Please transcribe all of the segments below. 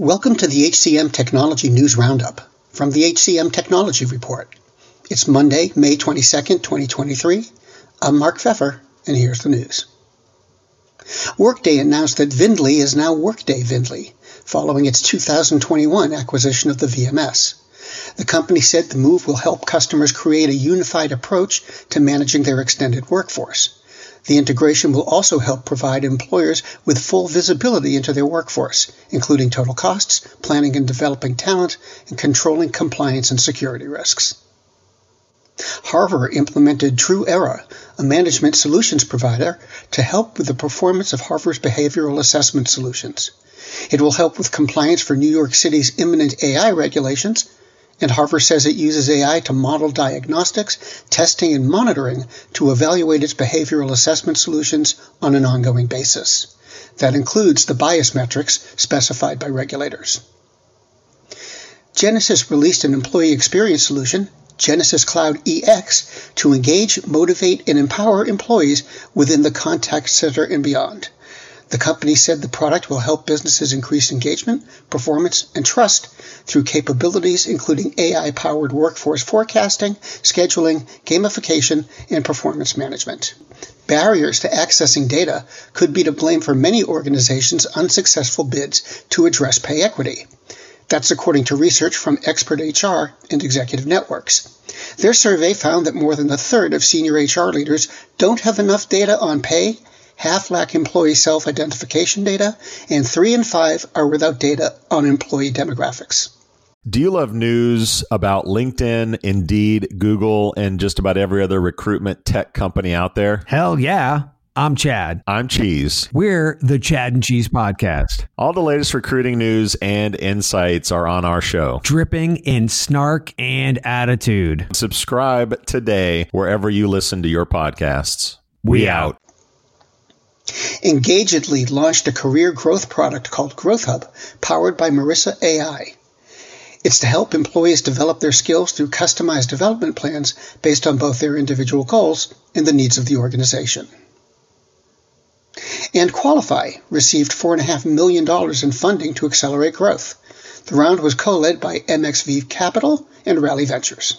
Welcome to the HCM Technology News Roundup from the HCM Technology Report. It's Monday, May 22nd, 2023. I'm Mark Pfeffer, and here's the news. Workday announced that VNDLY is now Workday VNDLY, following its 2021 acquisition of the VMS. The company said the move will help customers create a unified approach to managing their extended workforce. The integration will also help provide employers with full visibility into their workforce, including total costs, planning and developing talent, and controlling compliance and security risks. Harver implemented TruEra, a management solutions provider, to help with the performance of Harver's behavioral assessment solutions. It will help with compliance for New York City's imminent AI regulations and Harver says it uses AI to model diagnostics, testing, and monitoring to evaluate its behavioral assessment solutions on an ongoing basis. That includes the bias metrics specified by regulators. Genesys released an employee experience solution, Genesys Cloud EX, to engage, motivate, and empower employees within the contact center and beyond. The company said the product will help businesses increase engagement, performance, and trust through capabilities including AI powered workforce forecasting, scheduling, gamification, and performance management. Barriers to accessing data could be to blame for many organizations' unsuccessful bids to address pay equity. That's according to research from XpertHR and Executive Networks. Their survey found that more than a third of senior HR leaders don't have enough data on pay half lack employee self identification data, and three in five are without data on employee demographics. Do you love news about LinkedIn, Indeed, Google, and just about every other recruitment tech company out there? Hell yeah. I'm Chad. I'm Cheese. We're the Chad and Cheese Podcast. All the latest recruiting news and insights are on our show, dripping in snark and attitude. Subscribe today wherever you listen to your podcasts. We, we out. Engagedly launched a career growth product called Growth Hub, powered by Marissa AI. It's to help employees develop their skills through customized development plans based on both their individual goals and the needs of the organization. And Qualifi received $4.5 million in funding to accelerate growth. The round was co led by MXV Capital and Rally Ventures.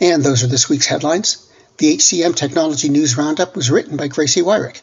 And those are this week's headlines. The HCM Technology News Roundup was written by Gracie Wyrick.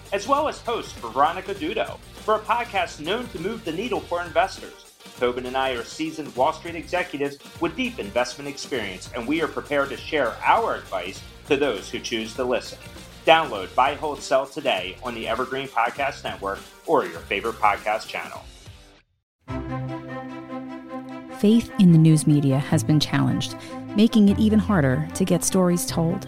as well as host for Veronica Dudo, for a podcast known to move the needle for investors. Tobin and I are seasoned Wall Street executives with deep investment experience, and we are prepared to share our advice to those who choose to listen. Download Buy, Hold, Sell today on the Evergreen Podcast Network or your favorite podcast channel. Faith in the news media has been challenged, making it even harder to get stories told.